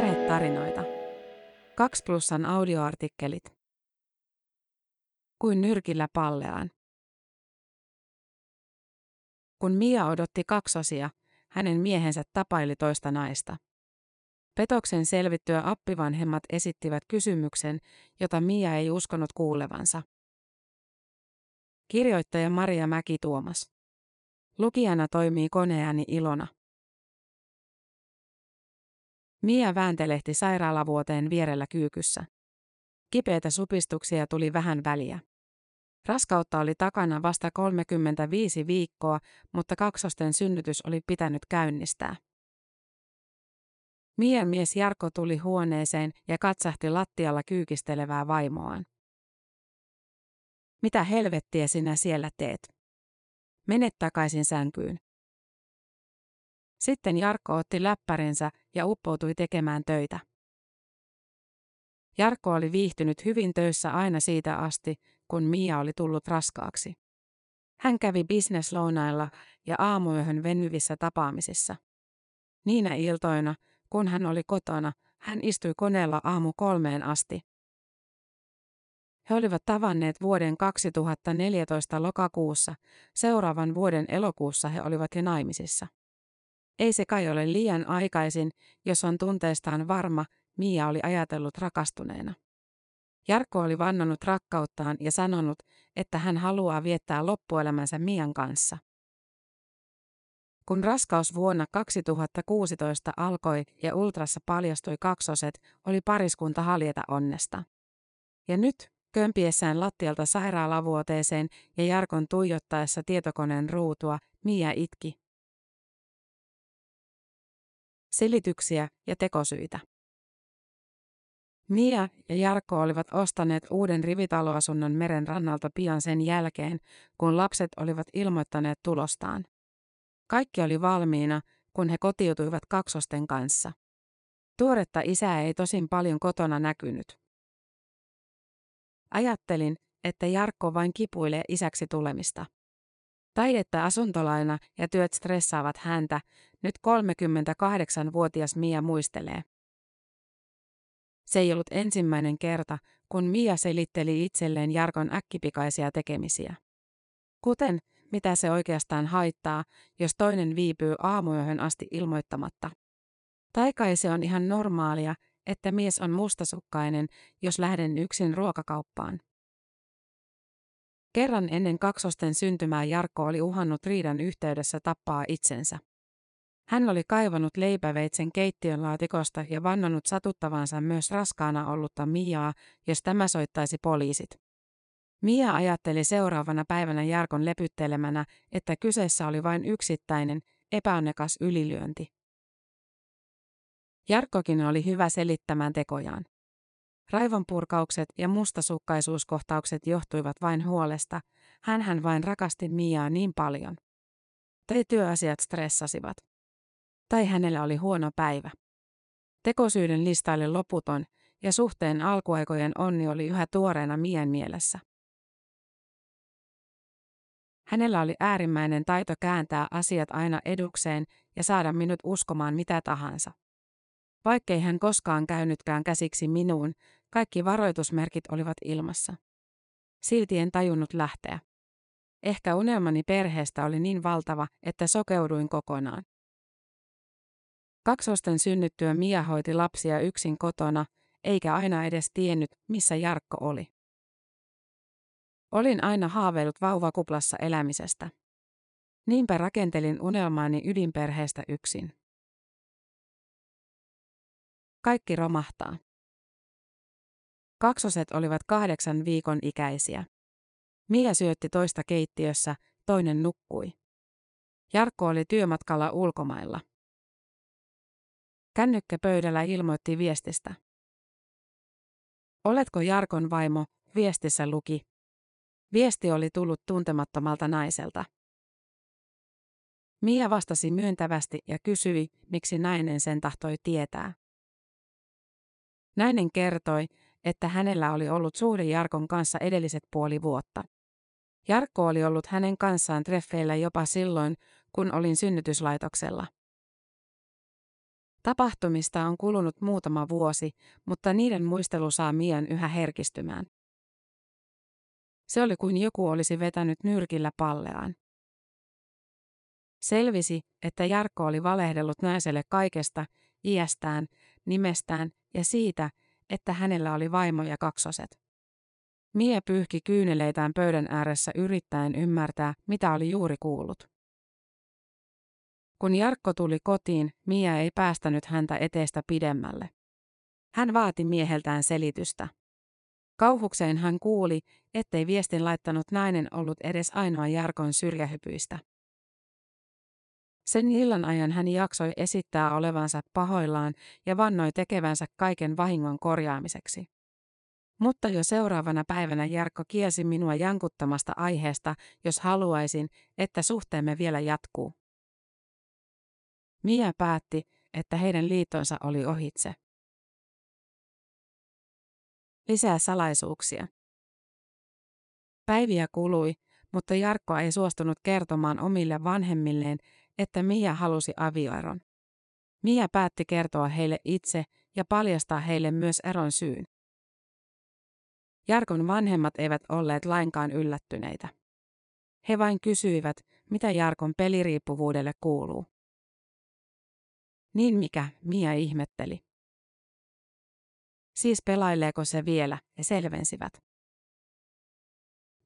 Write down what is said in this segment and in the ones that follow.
Perhetarinoita. 2 plussan audioartikkelit. Kuin nyrkillä palleaan. Kun Mia odotti kaksosia, hänen miehensä tapaili toista naista. Petoksen selvittyä appivanhemmat esittivät kysymyksen, jota Mia ei uskonut kuulevansa. Kirjoittaja Maria Mäki-Tuomas. Lukijana toimii koneääni Ilona. Mia vääntelehti sairaalavuoteen vierellä kyykyssä. Kipeitä supistuksia tuli vähän väliä. Raskautta oli takana vasta 35 viikkoa, mutta kaksosten synnytys oli pitänyt käynnistää. Mian mies Jarkko tuli huoneeseen ja katsahti lattialla kyykistelevää vaimoaan. Mitä helvettiä sinä siellä teet? Mene takaisin sänkyyn. Sitten Jarkko otti läppärinsä ja uppoutui tekemään töitä. Jarkko oli viihtynyt hyvin töissä aina siitä asti, kun Mia oli tullut raskaaksi. Hän kävi bisneslounailla ja aamuyöhön venyvissä tapaamisissa. Niinä iltoina, kun hän oli kotona, hän istui koneella aamu kolmeen asti. He olivat tavanneet vuoden 2014 lokakuussa, seuraavan vuoden elokuussa he olivat jo naimisissa. Ei se kai ole liian aikaisin, jos on tunteestaan varma, Mia oli ajatellut rakastuneena. Jarkko oli vannonut rakkauttaan ja sanonut, että hän haluaa viettää loppuelämänsä Mian kanssa. Kun raskaus vuonna 2016 alkoi ja ultrassa paljastui kaksoset, oli pariskunta haljeta onnesta. Ja nyt, kömpiessään lattialta sairaalavuoteeseen ja Jarkon tuijottaessa tietokoneen ruutua, Mia itki. Selityksiä ja tekosyitä. Mia ja Jarkko olivat ostaneet uuden rivitaloasunnon meren rannalta pian sen jälkeen, kun lapset olivat ilmoittaneet tulostaan. Kaikki oli valmiina, kun he kotiutuivat kaksosten kanssa. Tuoretta isää ei tosin paljon kotona näkynyt. Ajattelin, että Jarkko vain kipuilee isäksi tulemista. Tai että asuntolaina ja työt stressaavat häntä, nyt 38-vuotias Mia muistelee. Se ei ollut ensimmäinen kerta, kun Mia selitteli itselleen Jarkon äkkipikaisia tekemisiä. Kuten, mitä se oikeastaan haittaa, jos toinen viipyy aamuyöhön asti ilmoittamatta. Tai kai se on ihan normaalia, että mies on mustasukkainen, jos lähden yksin ruokakauppaan. Kerran ennen kaksosten syntymää Jarkko oli uhannut riidan yhteydessä tappaa itsensä. Hän oli kaivannut leipäveitsen keittiön laatikosta ja vannonut satuttavansa myös raskaana ollutta Miaa, jos tämä soittaisi poliisit. Mia ajatteli seuraavana päivänä Jarkon lepyttelemänä, että kyseessä oli vain yksittäinen, epäonnekas ylilyönti. Jarkkokin oli hyvä selittämään tekojaan. Raivonpurkaukset ja mustasukkaisuuskohtaukset johtuivat vain huolesta, hän vain rakasti Miaa niin paljon. Tai työasiat stressasivat. Tai hänellä oli huono päivä. Tekosyyden lista oli loputon, ja suhteen alkuaikojen onni oli yhä tuoreena Mien mielessä. Hänellä oli äärimmäinen taito kääntää asiat aina edukseen ja saada minut uskomaan mitä tahansa. Vaikkei hän koskaan käynytkään käsiksi minuun, kaikki varoitusmerkit olivat ilmassa. Silti en tajunnut lähteä. Ehkä unelmani perheestä oli niin valtava, että sokeuduin kokonaan. Kaksosten synnyttyä Mia hoiti lapsia yksin kotona, eikä aina edes tiennyt, missä Jarkko oli. Olin aina haaveillut vauvakuplassa elämisestä. Niinpä rakentelin unelmaani ydinperheestä yksin. Kaikki romahtaa. Kaksoset olivat kahdeksan viikon ikäisiä. Mia syötti toista keittiössä, toinen nukkui. Jarkko oli työmatkalla ulkomailla. Kännykkä pöydällä ilmoitti viestistä. Oletko Jarkon vaimo, viestissä luki. Viesti oli tullut tuntemattomalta naiselta. Mia vastasi myöntävästi ja kysyi, miksi nainen sen tahtoi tietää. Nainen kertoi, että hänellä oli ollut suhde Jarkon kanssa edelliset puoli vuotta. Jarkko oli ollut hänen kanssaan treffeillä jopa silloin, kun olin synnytyslaitoksella. Tapahtumista on kulunut muutama vuosi, mutta niiden muistelu saa Mian yhä herkistymään. Se oli kuin joku olisi vetänyt nyrkillä palleaan. Selvisi, että Jarkko oli valehdellut naiselle kaikesta, iästään, nimestään ja siitä, että hänellä oli vaimo ja kaksoset. Mia pyyhki kyyneleitään pöydän ääressä yrittäen ymmärtää, mitä oli juuri kuullut. Kun Jarkko tuli kotiin, Mia ei päästänyt häntä eteestä pidemmälle. Hän vaati mieheltään selitystä. Kauhukseen hän kuuli, ettei viestin laittanut nainen ollut edes ainoa Jarkon syrjähypyistä. Sen illan ajan hän jaksoi esittää olevansa pahoillaan ja vannoi tekevänsä kaiken vahingon korjaamiseksi. Mutta jo seuraavana päivänä Jarkko kielsi minua jankuttamasta aiheesta, jos haluaisin, että suhteemme vielä jatkuu. Mia päätti, että heidän liitonsa oli ohitse. Lisää salaisuuksia. Päiviä kului, mutta Jarkko ei suostunut kertomaan omille vanhemmilleen, että Mia halusi avioeron. Mia päätti kertoa heille itse ja paljastaa heille myös eron syyn. Jarkon vanhemmat eivät olleet lainkaan yllättyneitä. He vain kysyivät, mitä Jarkon peliriippuvuudelle kuuluu. Niin mikä, Mia ihmetteli. Siis pelaileeko se vielä, he selvensivät.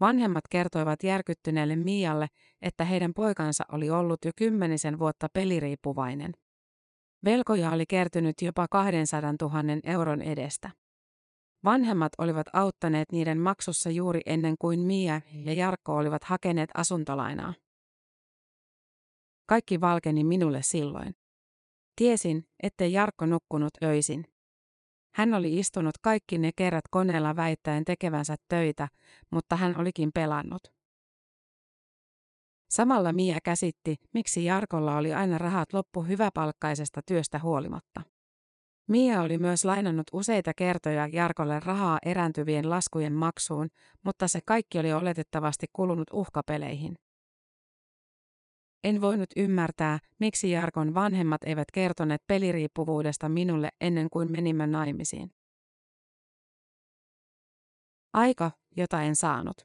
Vanhemmat kertoivat järkyttyneelle Mialle, että heidän poikansa oli ollut jo kymmenisen vuotta peliriippuvainen. Velkoja oli kertynyt jopa 200 000 euron edestä. Vanhemmat olivat auttaneet niiden maksussa juuri ennen kuin Mia ja Jarkko olivat hakeneet asuntolainaa. Kaikki valkeni minulle silloin. Tiesin, ettei Jarkko nukkunut öisin. Hän oli istunut kaikki ne kerrat koneella väittäen tekevänsä töitä, mutta hän olikin pelannut. Samalla Mia käsitti, miksi Jarkolla oli aina rahat loppu hyväpalkkaisesta työstä huolimatta. Mia oli myös lainannut useita kertoja Jarkolle rahaa erääntyvien laskujen maksuun, mutta se kaikki oli oletettavasti kulunut uhkapeleihin. En voinut ymmärtää, miksi Jarkon vanhemmat eivät kertoneet peliriippuvuudesta minulle ennen kuin menimme naimisiin. Aika, jota en saanut.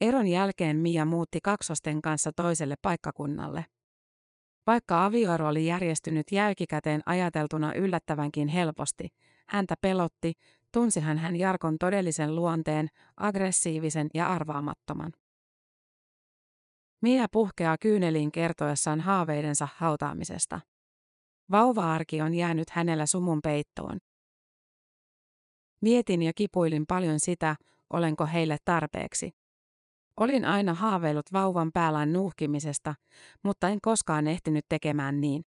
Eron jälkeen Mia muutti kaksosten kanssa toiselle paikkakunnalle. Vaikka avioero oli järjestynyt jälkikäteen ajateltuna yllättävänkin helposti, häntä pelotti, tunsihan hän Jarkon todellisen luonteen, aggressiivisen ja arvaamattoman. Mia puhkeaa kyyneliin kertoessaan haaveidensa hautaamisesta. Vauva-arki on jäänyt hänellä sumun peittoon. Mietin ja kipuilin paljon sitä, olenko heille tarpeeksi. Olin aina haaveillut vauvan päällään nuuhkimisesta, mutta en koskaan ehtinyt tekemään niin.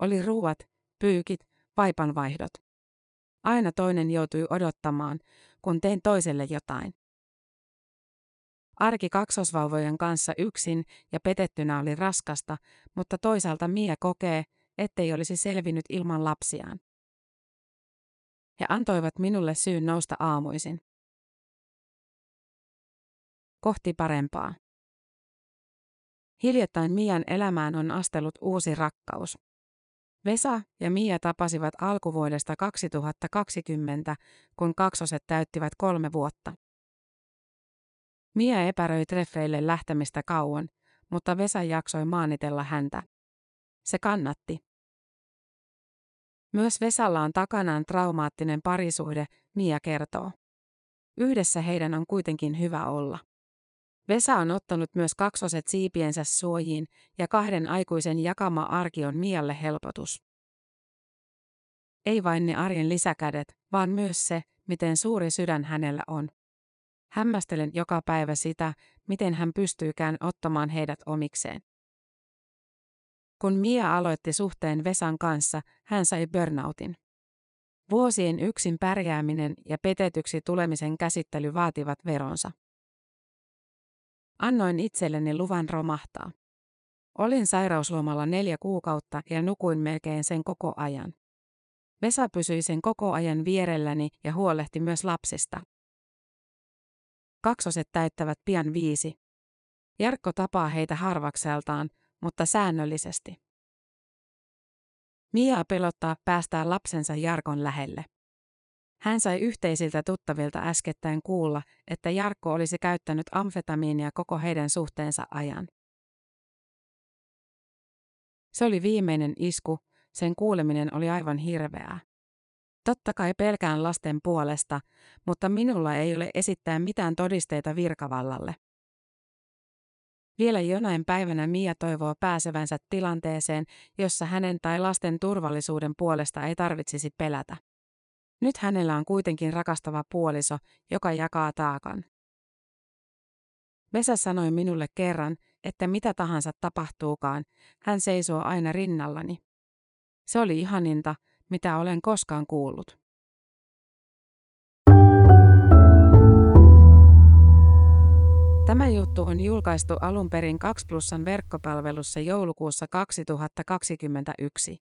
Oli ruuat, pyykit, vaipanvaihdot. Aina toinen joutui odottamaan, kun tein toiselle jotain. Arki kaksosvauvojen kanssa yksin ja petettynä oli raskasta, mutta toisaalta Mia kokee, ettei olisi selvinnyt ilman lapsiaan. He antoivat minulle syyn nousta aamuisin. Kohti parempaa. Hiljattain Mian elämään on astellut uusi rakkaus. Vesa ja Mia tapasivat alkuvuodesta 2020, kun kaksoset täyttivät kolme vuotta. Mia epäröi treffeille lähtemistä kauan, mutta Vesa jaksoi maanitella häntä. Se kannatti. Myös Vesalla on takanaan traumaattinen parisuhde, Mia kertoo. Yhdessä heidän on kuitenkin hyvä olla. Vesa on ottanut myös kaksoset siipiensä suojiin ja kahden aikuisen jakama arki on Mialle helpotus. Ei vain ne arjen lisäkädet, vaan myös se, miten suuri sydän hänellä on. Hämmästelen joka päivä sitä, miten hän pystyykään ottamaan heidät omikseen. Kun Mia aloitti suhteen Vesan kanssa, hän sai burnoutin. Vuosien yksin pärjääminen ja petetyksi tulemisen käsittely vaativat veronsa. Annoin itselleni luvan romahtaa. Olin sairauslomalla neljä kuukautta ja nukuin melkein sen koko ajan. Vesa pysyi sen koko ajan vierelläni ja huolehti myös lapsista. Kaksoset täyttävät pian viisi. Jarkko tapaa heitä harvakseltaan, mutta säännöllisesti. Mia pelottaa päästää lapsensa Jarkon lähelle. Hän sai yhteisiltä tuttavilta äskettäin kuulla, että Jarkko olisi käyttänyt amfetamiinia koko heidän suhteensa ajan. Se oli viimeinen isku, sen kuuleminen oli aivan hirveää. Totta kai pelkään lasten puolesta, mutta minulla ei ole esittää mitään todisteita virkavallalle. Vielä jonain päivänä Mia toivoo pääsevänsä tilanteeseen, jossa hänen tai lasten turvallisuuden puolesta ei tarvitsisi pelätä. Nyt hänellä on kuitenkin rakastava puoliso, joka jakaa taakan. Vesa sanoi minulle kerran, että mitä tahansa tapahtuukaan, hän seisoo aina rinnallani. Se oli ihaninta, mitä olen koskaan kuullut. Tämä juttu on julkaistu alun perin 2 plussan verkkopalvelussa joulukuussa 2021.